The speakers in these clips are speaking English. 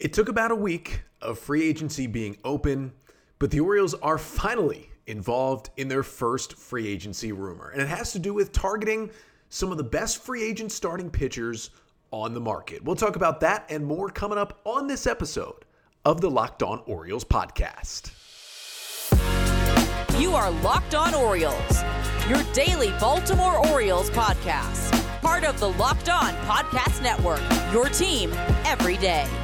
It took about a week of free agency being open, but the Orioles are finally involved in their first free agency rumor. And it has to do with targeting some of the best free agent starting pitchers on the market. We'll talk about that and more coming up on this episode of the Locked On Orioles podcast. You are Locked On Orioles, your daily Baltimore Orioles podcast. Part of the Locked On Podcast Network, your team every day.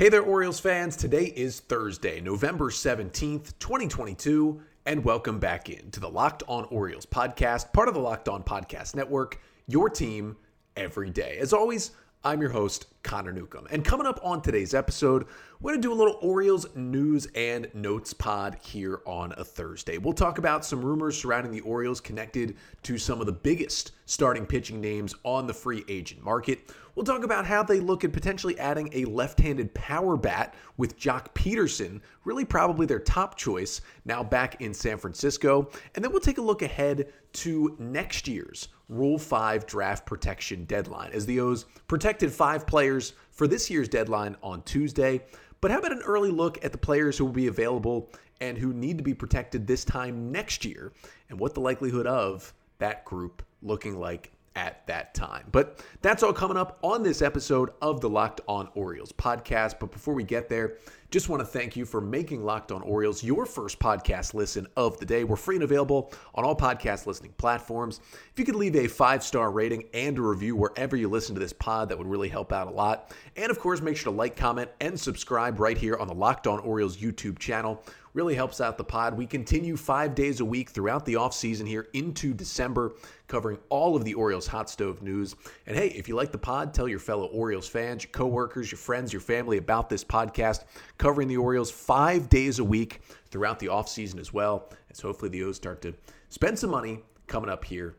Hey there, Orioles fans. Today is Thursday, November 17th, 2022, and welcome back in to the Locked On Orioles podcast, part of the Locked On Podcast Network, your team every day. As always, I'm your host, Connor Newcomb. And coming up on today's episode, we're going to do a little Orioles news and notes pod here on a Thursday. We'll talk about some rumors surrounding the Orioles connected to some of the biggest starting pitching names on the free agent market. We'll talk about how they look at potentially adding a left handed power bat with Joc Pederson, really probably their top choice, now back in San Francisco. And then we'll take a look ahead to next year's Rule 5 draft protection deadline, as the O's protected five players for this year's deadline on Tuesday. But how about an early look at the players who will be available and who need to be protected this time next year, and what the likelihood of that group looking like at that time. But that's all coming up on this episode of the Locked On Orioles podcast. But before we get there, just want to thank you for making Locked On Orioles your first podcast listen of the day. We're free and available on all podcast listening platforms. If you could leave a five star rating and a review wherever you listen to this pod, that would really help out a lot. And of course, make sure to like, comment, and subscribe right here on the Locked On Orioles YouTube channel really helps out the pod. We continue five days a week throughout the offseason here into December, covering all of the Orioles hot stove news. And hey, if you like the pod, tell your fellow Orioles fans, your coworkers, your friends, your family about this podcast, covering the Orioles five days a week throughout the offseason as well. So hopefully the O's start to spend some money coming up here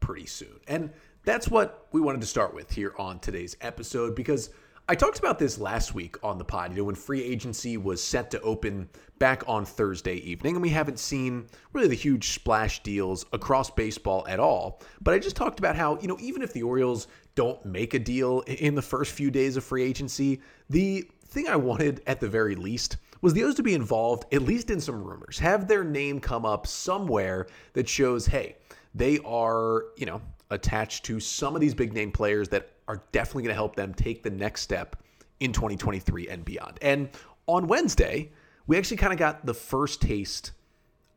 pretty soon. And that's what we wanted to start with here on today's episode because – I talked about this last week on the pod, you know, when free agency was set to open back on Thursday evening, and we haven't seen really the huge splash deals across baseball at all. But I just talked about how, you know, even if the Orioles don't make a deal in the first few days of free agency, the thing I wanted at the very least was the O's to be involved, at least in some rumors, have their name come up somewhere that shows, hey, they are, you know, attached to some of these big name players that are definitely going to help them take the next step in 2023 and beyond. And on Wednesday, we actually kind of got the first taste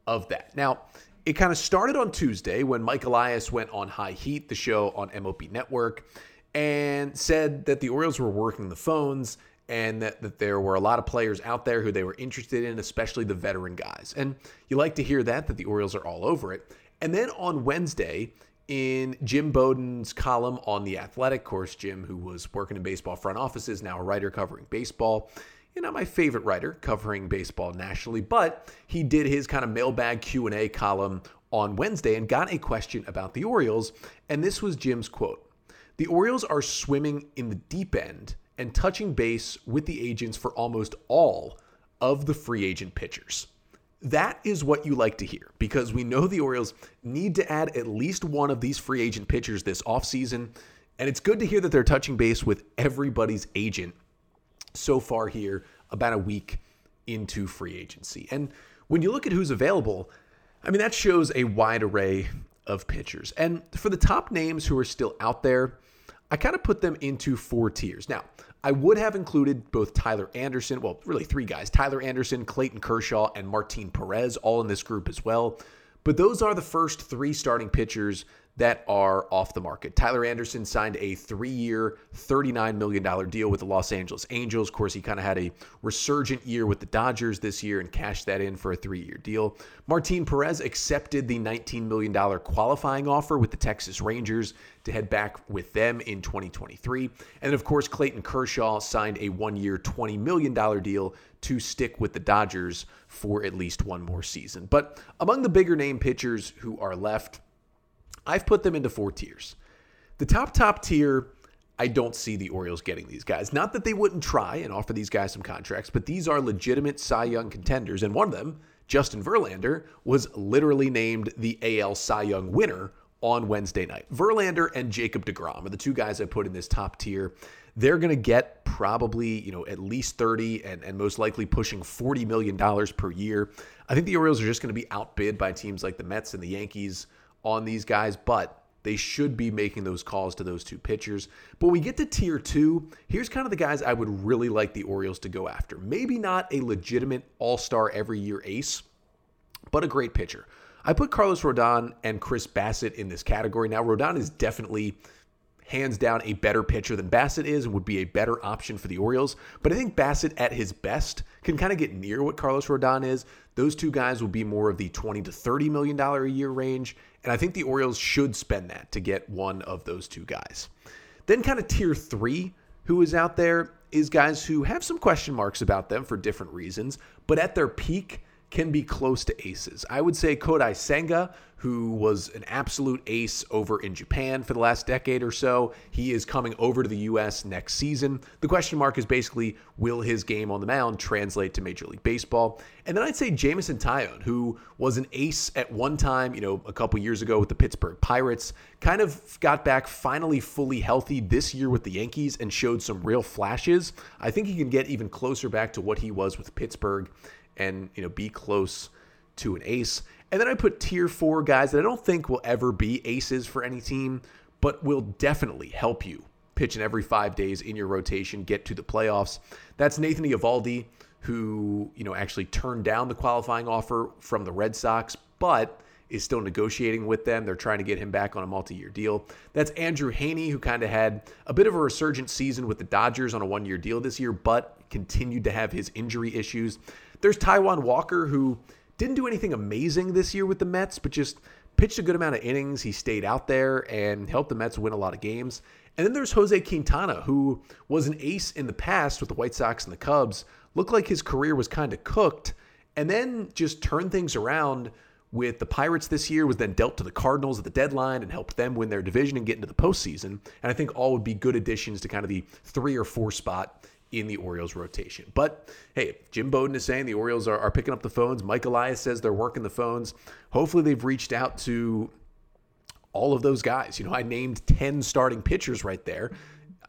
of that. Now, it kind of started on Tuesday when Mike Elias went on High Heat, the show on MLB Network, and said that the Orioles were working the phones and that, that there were a lot of players out there who they were interested in, especially the veteran guys. And you like to hear that, that the Orioles are all over it. And then on Wednesday, in Jim Bowden's column on The Athletic. Of course, Jim, who was working in baseball front offices, now a writer covering baseball. You know, my favorite writer covering baseball nationally, but he did his kind of mailbag Q&A column on Wednesday and got a question about the Orioles, and this was Jim's quote. The Orioles are swimming in the deep end and touching base with the agents for almost all of the free agent pitchers. That is what you like to hear because we know the Orioles need to add at least one of these free agent pitchers this offseason. And it's good to hear that they're touching base with everybody's agent so far here, about a week into free agency. And when you look at who's available, I mean, that shows a wide array of pitchers. And for the top names who are still out there, I kind of put them into four tiers. Now, I would have included both Tyler Anderson, well, really three guys Tyler Anderson, Clayton Kershaw, and Martin Perez, all in this group as well. But those are the first three starting pitchers that are off the market. Tyler Anderson signed a three year, $39 million deal with the Los Angeles Angels. Of course, he kind of had a resurgent year with the Dodgers this year and cashed that in for a three year deal. Martin Perez accepted the $19 million qualifying offer with the Texas Rangers to head back with them in 2023. And of course, Clayton Kershaw signed a one year, $20 million deal to stick with the Dodgers for at least one more season. But among the bigger name pitchers who are left, I've put them into four tiers. The top, top tier, I don't see the Orioles getting these guys. Not that they wouldn't try and offer these guys some contracts, but these are legitimate Cy Young contenders. And one of them, Justin Verlander, was literally named the AL Cy Young winner on Wednesday night. Verlander and Jacob DeGrom are the two guys I put in this top tier. They're going to get probably, you know, at least 30 and, and most likely pushing $40 million per year. I think the Orioles are just going to be outbid by teams like the Mets and the Yankees on these guys, but they should be making those calls to those two pitchers. But we get to tier two, here's kind of the guys I would really like the Orioles to go after. Maybe not a legitimate all star every year ace, but a great pitcher. I put Carlos Rodon and Chris Bassitt in this category. Now, Rodon is definitely hands down a better pitcher than Bassitt is and would be a better option for the Orioles. But I think Bassitt at his best can kind of get near what Carlos Rodon is. Those two guys will be more of the 20 to 30 million dollar a year range, and I think the Orioles should spend that to get one of those two guys. Then kind of tier 3 who is out there is guys who have some question marks about them for different reasons, but at their peak can be close to aces. I would say Kodai Senga, who was an absolute ace over in Japan for the last decade or so. He is coming over to the U.S. next season. The question mark is basically will his game on the mound translate to Major League Baseball? And then I'd say Jameson Taillon, who was an ace at one time, you know, a couple years ago with the Pittsburgh Pirates, kind of got back finally fully healthy this year with the Yankees and showed some real flashes. I think he can get even closer back to what he was with Pittsburgh and you know be close to an ace. And then I put tier four guys that I don't think will ever be aces for any team, but will definitely help you pitching every five days in your rotation, get to the playoffs. That's Nathan Eovaldi, who you know actually turned down the qualifying offer from the Red Sox, but is still negotiating with them. They're trying to get him back on a multi-year deal. That's Andrew Heaney, who kind of had a bit of a resurgent season with the Dodgers on a one-year deal this year, but continued to have his injury issues. There's Taijuan Walker, who didn't do anything amazing this year with the Mets, but just pitched a good amount of innings. He stayed out there and helped the Mets win a lot of games. And then there's Jose Quintana, who was an ace in the past with the White Sox and the Cubs. Looked like his career was kind of cooked, and then just turned things around with the Pirates this year, was then dealt to the Cardinals at the deadline and helped them win their division and get into the postseason. And I think all would be good additions to kind of the three or four spot in the Orioles rotation. But hey, Jim Bowden is saying the Orioles are, are picking up the phones. Mike Elias says they're working the phones. Hopefully, they've reached out to all of those guys. You know, I named 10 starting pitchers right there.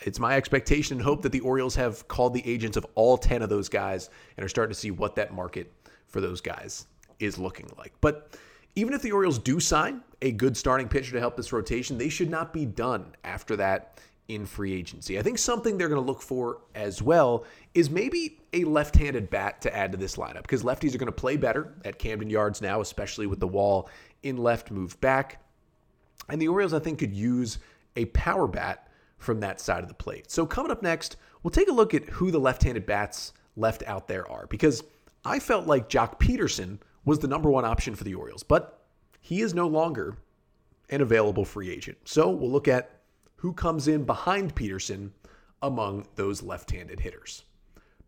It's my expectation and hope that the Orioles have called the agents of all 10 of those guys and are starting to see what that market for those guys is looking like. But even if the Orioles do sign a good starting pitcher to help this rotation, they should not be done after that in free agency. I think something they're going to look for as well is maybe a left handed bat to add to this lineup because lefties are going to play better at Camden Yards now, especially with the wall in left move back. And the Orioles, I think, could use a power bat from that side of the plate. So, coming up next, we'll take a look at who the left handed bats left out there are because I felt like Joc Pederson was the number one option for the Orioles, but he is no longer an available free agent. So, we'll look at who comes in behind Pederson among those left handed hitters.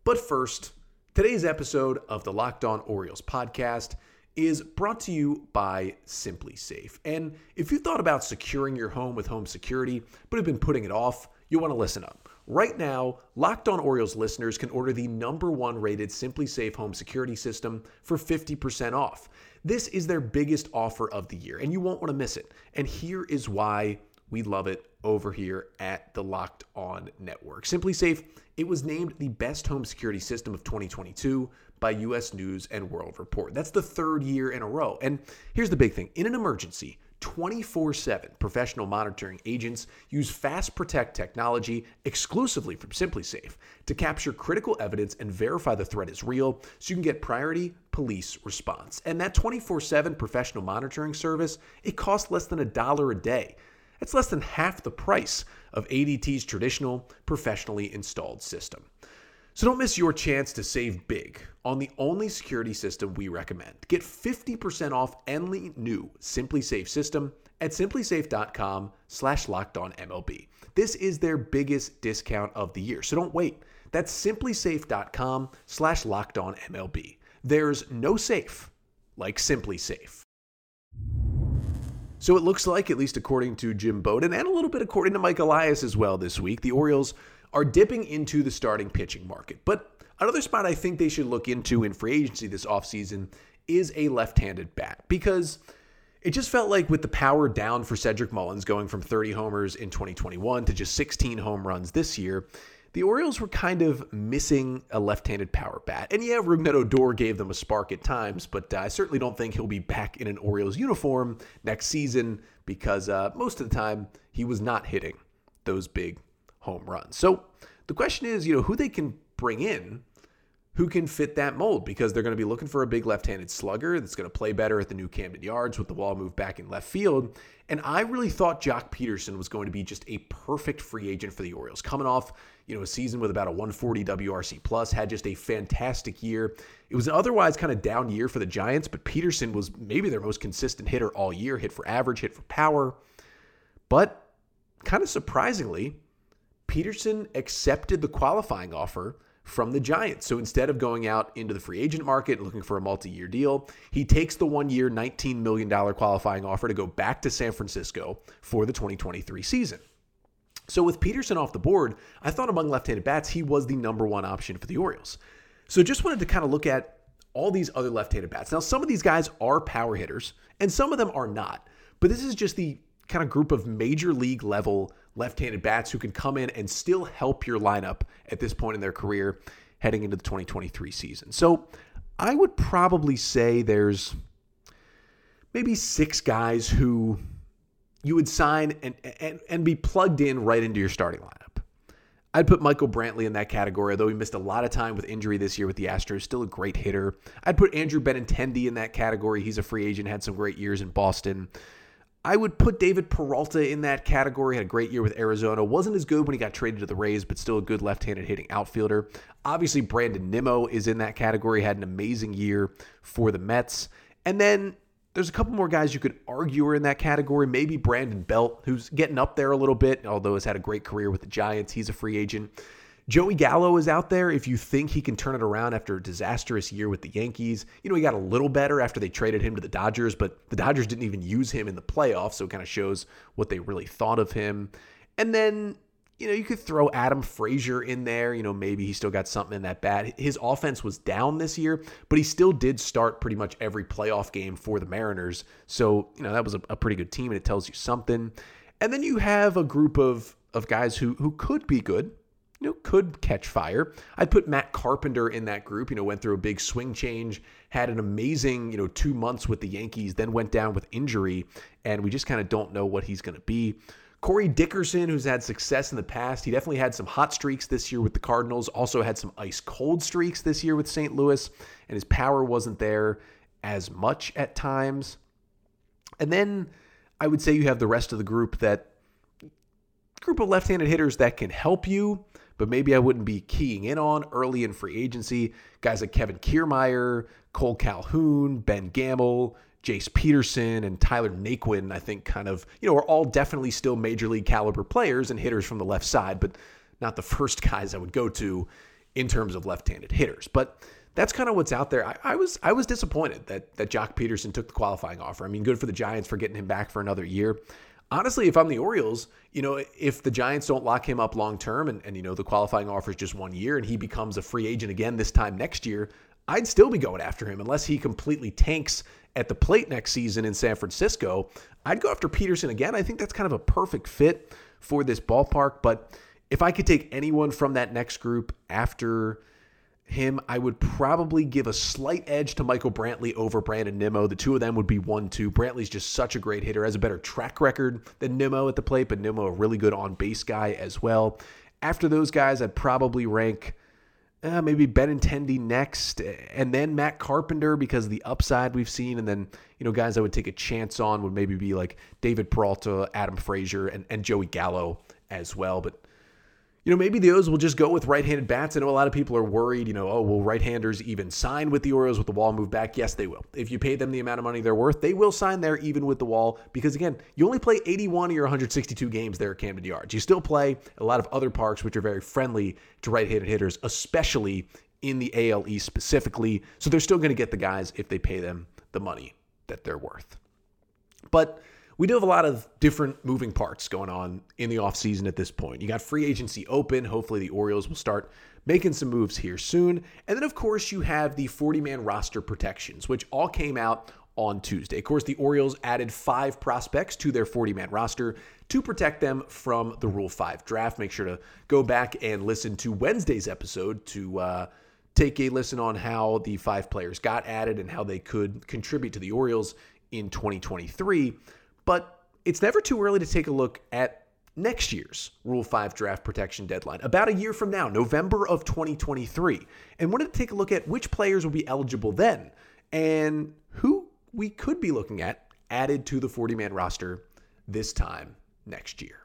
But first, today's episode of the Locked On Orioles podcast is brought to you by SimpliSafe. And if you thought about securing your home with home security, but have been putting it off, you'll want to listen up. Right now, Locked On Orioles listeners can order the number one rated SimpliSafe home security system for 50% off. This is their biggest offer of the year, and you won't want to miss it. And here is why we love it over here at the Locked On Network. SimpliSafe, it was named the best home security system of 2022 by US News and World Report. That's the third year in a row. And here's the big thing in an emergency, 24 7 professional monitoring agents use Fast Protect technology exclusively from SimpliSafe to capture critical evidence and verify the threat is real so you can get priority police response. And that 24 7 professional monitoring service, it costs less than a dollar a day. That's less than half the price of ADT's traditional, professionally installed system. So don't miss your chance to save big on the only security system we recommend. Get 50% off any new SimpliSafe system at simplisafe.com slash MLB. This is their biggest discount of the year, so don't wait. That's simplisafe.com slash MLB. There's no safe like SimpliSafe. So it looks like, at least according to Jim Bowden and a little bit according to Mike Elias as well this week, the Orioles are dipping into the starting pitching market. But another spot I think they should look into in free agency this offseason is a left handed bat because it just felt like with the power down for Cedric Mullins going from 30 homers in 2021 to just 16 home runs this year, the Orioles were kind of missing a left-handed power bat. And yeah, Rougned Odor gave them a spark at times, but uh, I certainly don't think he'll be back in an Orioles uniform next season because uh, most of the time he was not hitting those big home runs. So the question is, you know, who they can bring in who can fit that mold because they're going to be looking for a big left-handed slugger that's going to play better at the new Camden Yards with the ball moved back in left field. And I really thought Joc Pederson was going to be just a perfect free agent for the Orioles, coming off you know a season with about a 140 WRC plus, had just a fantastic year. It was an otherwise kind of down year for the Giants, but Pederson was maybe their most consistent hitter all year, hit for average, hit for power. But kind of surprisingly, Pederson accepted the qualifying offer from the Giants. So instead of going out into the free agent market and looking for a multi year deal, he takes the one year, $19 million qualifying offer to go back to San Francisco for the 2023 season. So with Pederson off the board, I thought among left handed bats, he was the number one option for the Orioles. So just wanted to kind of look at all these other left handed bats. Now, some of these guys are power hitters, and some of them are not. But this is just the kind of group of major league level left-handed bats who can come in and still help your lineup at this point in their career heading into the 2023 season. So I would probably say there's maybe six guys who you would sign and, and, and be plugged in right into your starting lineup. I'd put Michael Brantley in that category, although he missed a lot of time with injury this year with the Astros. Still a great hitter. I'd put Andrew Benintendi in that category. He's a free agent, had some great years in Boston. I would put David Peralta in that category. Had a great year with Arizona. Wasn't as good when he got traded to the Rays, but still a good left-handed hitting outfielder. Obviously, Brandon Nimmo is in that category. Had an amazing year for the Mets. And then there's a couple more guys you could argue are in that category. Maybe Brandon Belt, who's getting up there a little bit, although has had a great career with the Giants. He's a free agent. Joey Gallo is out there if you think he can turn it around after a disastrous year with the Yankees. You know, he got a little better after they traded him to the Dodgers, but the Dodgers didn't even use him in the playoffs, so it kind of shows what they really thought of him. And then, you know, you could throw Adam Frazier in there. You know, maybe he still got something in that bat. His offense was down this year, but he still did start pretty much every playoff game for the Mariners. So, you know, that was a, a pretty good team, and it tells you something. And then you have a group of of guys who who could be good you know, could catch fire. I'd put Matt Carpenter in that group. You know, went through a big swing change, had an amazing, you know, two months with the Yankees, then went down with injury, and we just kind of don't know what he's going to be. Corey Dickerson, who's had success in the past, he definitely had some hot streaks this year with the Cardinals, also had some ice cold streaks this year with St. Louis, and his power wasn't there as much at times. And then I would say you have the rest of the group that group of left-handed hitters that can help you but maybe I wouldn't be keying in on early in free agency. Guys like Kevin Kiermaier, Cole Calhoun, Ben Gamel, Jace Peterson, and Tyler Naquin, I think kind of, you know, are all definitely still major league caliber players and hitters from the left side, but not the first guys I would go to in terms of left-handed hitters. But that's kind of what's out there. I, I, was I was disappointed that that Joc Pederson took the qualifying offer. I mean, good for the Giants for getting him back for another year honestly, if I'm the Orioles, you know, if the Giants don't lock him up long term and, and, you know, the qualifying offer is just one year and he becomes a free agent again this time next year, I'd still be going after him unless he completely tanks at the plate next season in San Francisco. I'd go after Pederson again. I think that's kind of a perfect fit for this ballpark. But if I could take anyone from that next group after him, I would probably give a slight edge to Michael Brantley over Brandon Nimmo. The two of them would be one two. Brantley's just such a great hitter, has a better track record than Nimmo at the plate, but Nimmo a really good on base guy as well. After those guys, I'd probably rank uh, maybe Benintendi next, and then Matt Carpenter because the upside we've seen, and then you know guys I would take a chance on would maybe be like David Peralta, Adam Frazier, and, and Joey Gallo as well. But you know, maybe the O's will just go with right-handed bats. I know a lot of people are worried, you know, oh, will right-handers even sign with the Orioles with the wall moved back? Yes, they will. If you pay them the amount of money they're worth, they will sign there even with the wall because again, you only play 81 of your 162 games there at Camden Yards. You still play a lot of other parks which are very friendly to right-handed hitters, especially in the AL East specifically. So they're still going to get the guys if they pay them the money that they're worth. But we do have a lot of different moving parts going on in the offseason at this point. You got free agency open. Hopefully, the Orioles will start making some moves here soon. And then, of course, you have the 40 man roster protections, which all came out on Tuesday. Of course, the Orioles added five prospects to their 40 man roster to protect them from the Rule 5 draft. Make sure to go back and listen to Wednesday's episode to uh, take a listen on how the five players got added and how they could contribute to the Orioles in 2023. But it's never too early to take a look at next year's Rule 5 draft protection deadline, about a year from now, November of 2023, and wanted to take a look at which players will be eligible then and who we could be looking at added to the 40 man roster this time next year.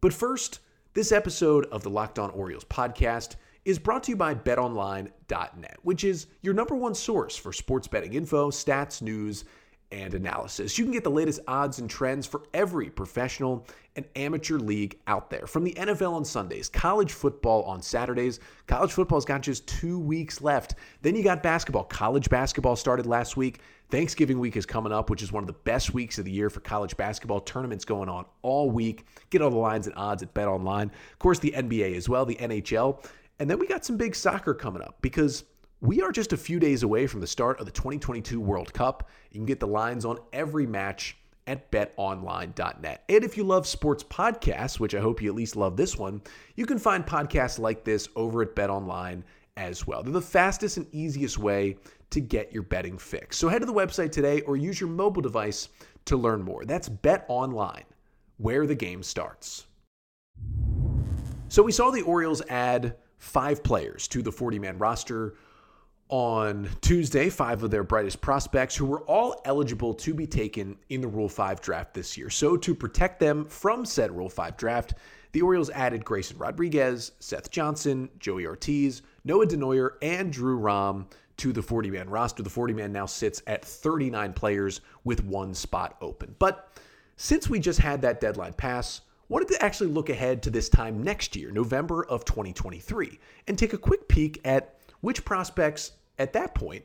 But first, this episode of the Locked On Orioles podcast is brought to you by betonline.net, which is your number one source for sports betting info, stats, news, and analysis. You can get the latest odds and trends for every professional and amateur league out there. From the NFL on Sundays, college football on Saturdays. College football's got just two weeks left. Then you got basketball. College basketball started last week. Thanksgiving week is coming up, which is one of the best weeks of the year for college basketball. Tournaments going on all week. Get all the lines and odds at Bet Online. Of course, the NBA as well, the NHL. And then we got some big soccer coming up because we are just a few days away from the start of the 2022 World Cup. You can get the lines on every match at betonline.net. And if you love sports podcasts, which I hope you at least love this one, you can find podcasts like this over at betonline as well. They're the fastest and easiest way to get your betting fix. So head to the website today or use your mobile device to learn more. That's betonline, where the game starts. So we saw the Orioles add five players to the 40 man roster on Tuesday, five of their brightest prospects who were all eligible to be taken in the Rule 5 draft this year. So, to protect them from said Rule 5 draft, the Orioles added Grayson Rodriguez, Seth Johnson, Joey Ortiz, Noah Denoyer, and Drew Rom to the 40 man roster. The 40 man now sits at 39 players with one spot open. But since we just had that deadline pass, wanted to actually look ahead to this time next year, November of 2023, and take a quick peek at which prospects at that point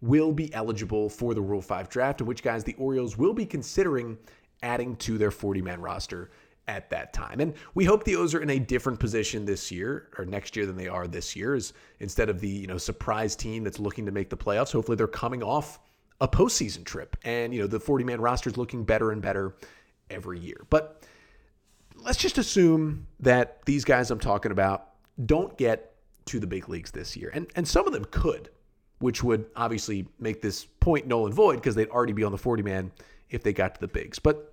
will be eligible for the Rule 5 draft and which guys the Orioles will be considering adding to their 40 man roster at that time. And we hope the O's are in a different position this year or next year than they are this year. Is instead of the you know surprise team that's looking to make the playoffs, hopefully they're coming off a postseason trip, and you know the 40 man roster is looking better and better every year. But let's just assume that these guys I'm talking about don't get to the big leagues this year, and and some of them could which would obviously make this point null and void because they'd already be on the 40 man if they got to the bigs. But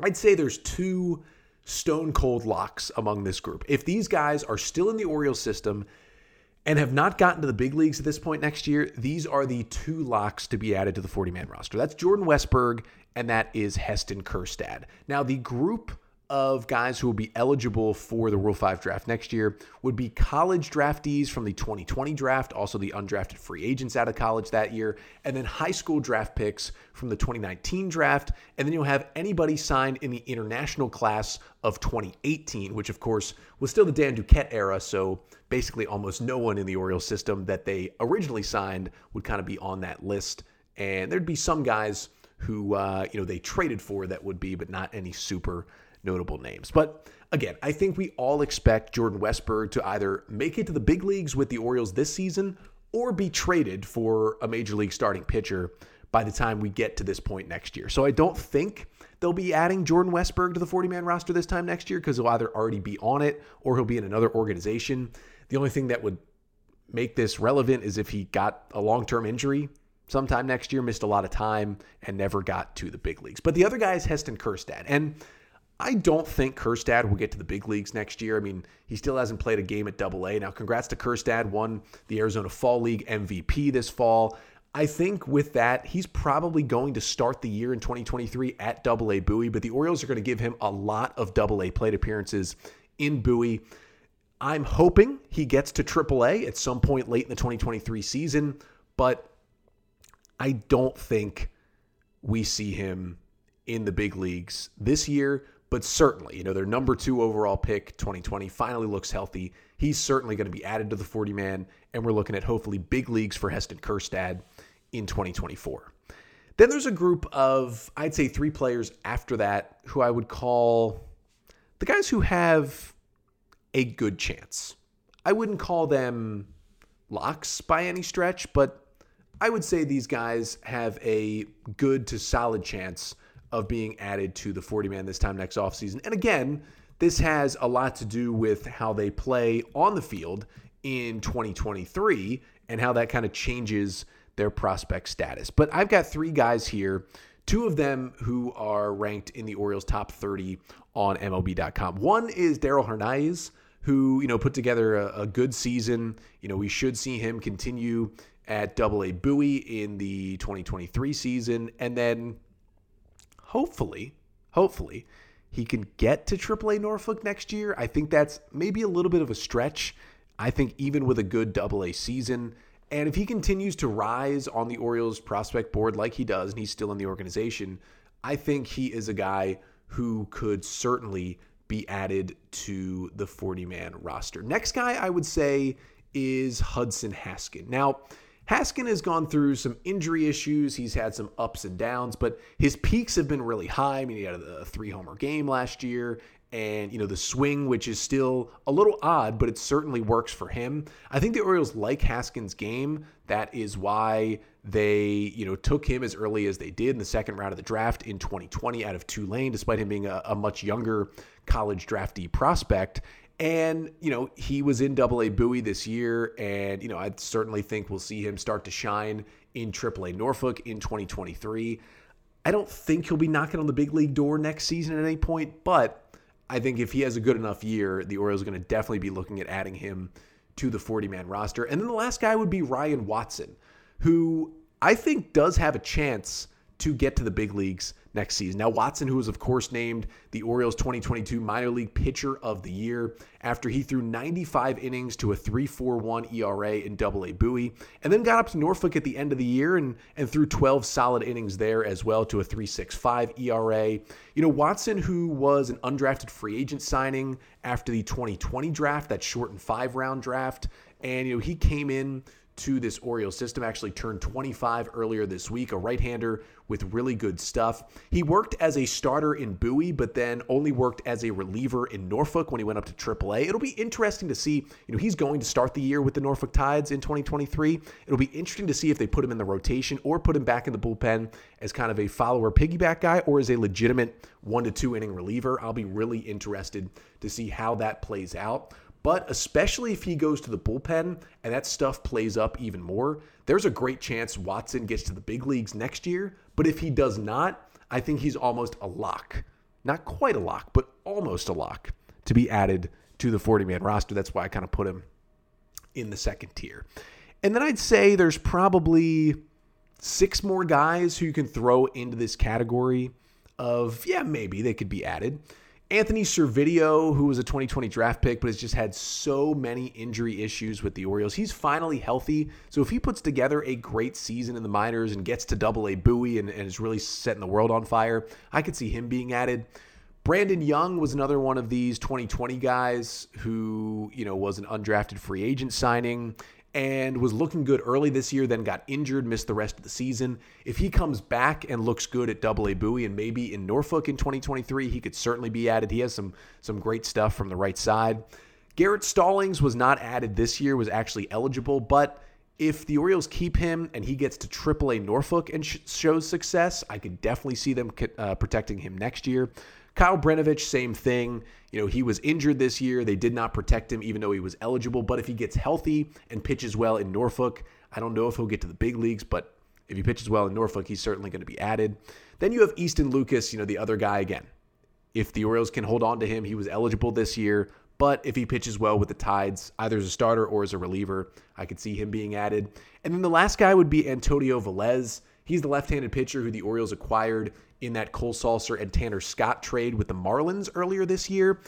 I'd say there's two stone cold locks among this group. If these guys are still in the Orioles system and have not gotten to the big leagues at this point next year, these are the two locks to be added to the 40 man roster. That's Jordan Westburg and that is Heston Kjerstad. Now, the group of guys who will be eligible for the Rule 5 draft next year would be college draftees from the 2020 draft, also the undrafted free agents out of college that year, and then high school draft picks from the 2019 draft. And then you'll have anybody signed in the international class of 2018, which of course was still the Dan Duquette era. So basically, almost no one in the Orioles system that they originally signed would kind of be on that list. And there'd be some guys who, uh, you know, they traded for that would be, but not any super notable names. But again, I think we all expect Jordan Westburg to either make it to the big leagues with the Orioles this season or be traded for a major league starting pitcher by the time we get to this point next year. So I don't think they'll be adding Jordan Westburg to the 40 man roster this time next year because he'll either already be on it or he'll be in another organization. The only thing that would make this relevant is if he got a long term injury sometime next year, missed a lot of time, and never got to the big leagues. But the other guy is Heston Kjerstad. And I don't think Kjerstad will get to the big leagues next year. I mean, he still hasn't played a game at Double A. Now, congrats to Kjerstad, won the Arizona Fall League MVP this fall. I think with that, he's probably going to start the year in 2023 at Double A Bowie, but the Orioles are going to give him a lot of Double A plate appearances in Bowie. I'm hoping he gets to Triple A at some point late in the 2023 season, but I don't think we see him in the big leagues this year. But certainly, you know, their number two overall pick, 2020, finally looks healthy. He's certainly going to be added to the 40 man, and we're looking at hopefully big leagues for Heston Kjerstad in 2024. Then there's a group of, I'd say, three players after that who I would call the guys who have a good chance. I wouldn't call them locks by any stretch, but I would say these guys have a good to solid chance of being added to the 40 man this time next offseason. And again, this has a lot to do with how they play on the field in 2023 and how that kind of changes their prospect status. But I've got three guys here, two of them who are ranked in the Orioles top 30 on MLB.com. One is Darell Hernaiz, who, you know, put together a, a good season. You know, we should see him continue at Double A Bowie in the 2023 season. And then hopefully, hopefully, he can get to AAA Norfolk next year. I think that's maybe a little bit of a stretch. I think even with a good double A season, and if he continues to rise on the Orioles prospect board like he does, and he's still in the organization, I think he is a guy who could certainly be added to the 40 man roster. Next guy I would say is Hudson Haskin. Now, Haskin has gone through some injury issues. He's had some ups and downs, but his peaks have been really high. I mean, he had a three homer game last year, and you know the swing, which is still a little odd, but it certainly works for him. I think the Orioles like Haskin's game. That is why they you know took him as early as they did in the second round of the draft in 2020 out of Tulane, despite him being a, a much younger college draftee prospect. And, you know, he was in double A Bowie this year. And, you know, I certainly think we'll see him start to shine in triple A Norfolk in 2023. I don't think he'll be knocking on the big league door next season at any point, but I think if he has a good enough year, the Orioles are going to definitely be looking at adding him to the 40 man roster. And then the last guy would be Ryan Watson, who I think does have a chance to get to the big leagues next season. Now, Watson, who was, of course, named the Orioles 2022 minor league pitcher of the year after he threw 95 innings to a 3.41 ERA in Double A Bowie, and then got up to Norfolk at the end of the year and, and threw 12 solid innings there as well to a 3.65 ERA. You know, Watson, who was an undrafted free agent signing after the 2020 draft, that shortened five round draft, and, you know, he came in to this Orioles system. Actually turned 25 earlier this week, a right hander with really good stuff. He worked as a starter in Bowie, but then only worked as a reliever in Norfolk when he went up to AAA. It'll be interesting to see, you know, he's going to start the year with the Norfolk Tides in 2023. It'll be interesting to see if they put him in the rotation or put him back in the bullpen as kind of a follower piggyback guy or as a legitimate one to two inning reliever. I'll be really interested to see how that plays out. But especially if he goes to the bullpen and that stuff plays up even more, there's a great chance Watson gets to the big leagues next year. But if he does not, I think he's almost a lock. Not quite a lock, but almost a lock to be added to the 40 man roster. That's why I kind of put him in the second tier. And then I'd say there's probably six more guys who you can throw into this category of, yeah, maybe they could be added. Anthony Servideo, who was a 2020 draft pick, but has just had so many injury issues with the Orioles. He's finally healthy. So if he puts together a great season in the minors and gets to double A Bowie and, and is really setting the world on fire, I could see him being added. Brandon Young was another one of these 2020 guys who, you know, was an undrafted free agent signing and was looking good early this year, then got injured, missed the rest of the season. If he comes back and looks good at Double A Bowie and maybe in Norfolk in 2023, he could certainly be added. He has some some great stuff from the right side. Garrett Stallings was not added this year, was actually eligible, but if the Orioles keep him and he gets to AAA Norfolk and sh- shows success, I could definitely see them uh, protecting him next year. Kyle Brnovich, same thing. You know, he was injured this year. They did not protect him, even though he was eligible. But if he gets healthy and pitches well in Norfolk, I don't know if he'll get to the big leagues, but if he pitches well in Norfolk, he's certainly going to be added. Then you have Easton Lucas, you know, the other guy again. If the Orioles can hold on to him, he was eligible this year. But if he pitches well with the Tides, either as a starter or as a reliever, I could see him being added. And then the last guy would be Antonio Velez. He's the left handed pitcher who the Orioles acquired in that Cole Sulser and Tanner Scott trade with the Marlins earlier this year.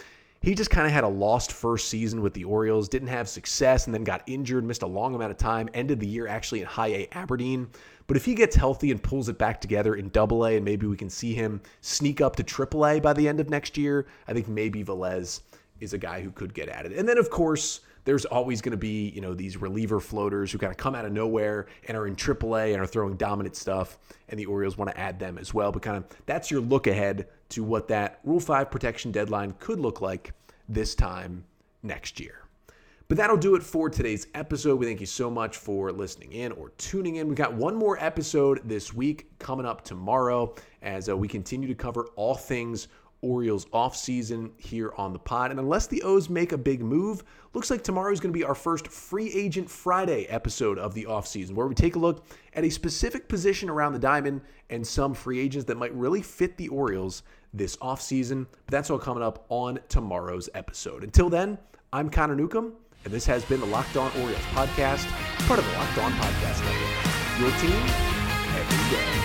He just kind of had a lost first season with the Orioles, didn't have success, and then got injured, missed a long amount of time, ended the year actually in high A Aberdeen. But if he gets healthy and pulls it back together in double A, and maybe we can see him sneak up to triple A by the end of next year, I think maybe Velez is a guy who could get added. And then, of course, there's always going to be, you know, these reliever floaters who kind of come out of nowhere and are in AAA and are throwing dominant stuff. And the Orioles want to add them as well. But kind of that's your look ahead to what that Rule 5 protection deadline could look like this time next year. But that'll do it for today's episode. We thank you so much for listening in or tuning in. We've got one more episode this week coming up tomorrow as uh, we continue to cover all things Orioles offseason here on the pod. And unless the O's make a big move, looks like tomorrow is going to be our first free agent Friday episode of the offseason, where we take a look at a specific position around the diamond and some free agents that might really fit the Orioles this offseason. But that's all coming up on tomorrow's episode. Until then, I'm Connor Newcomb, and this has been the Locked On Orioles podcast, part of the Locked On Podcast Network. Your team every day.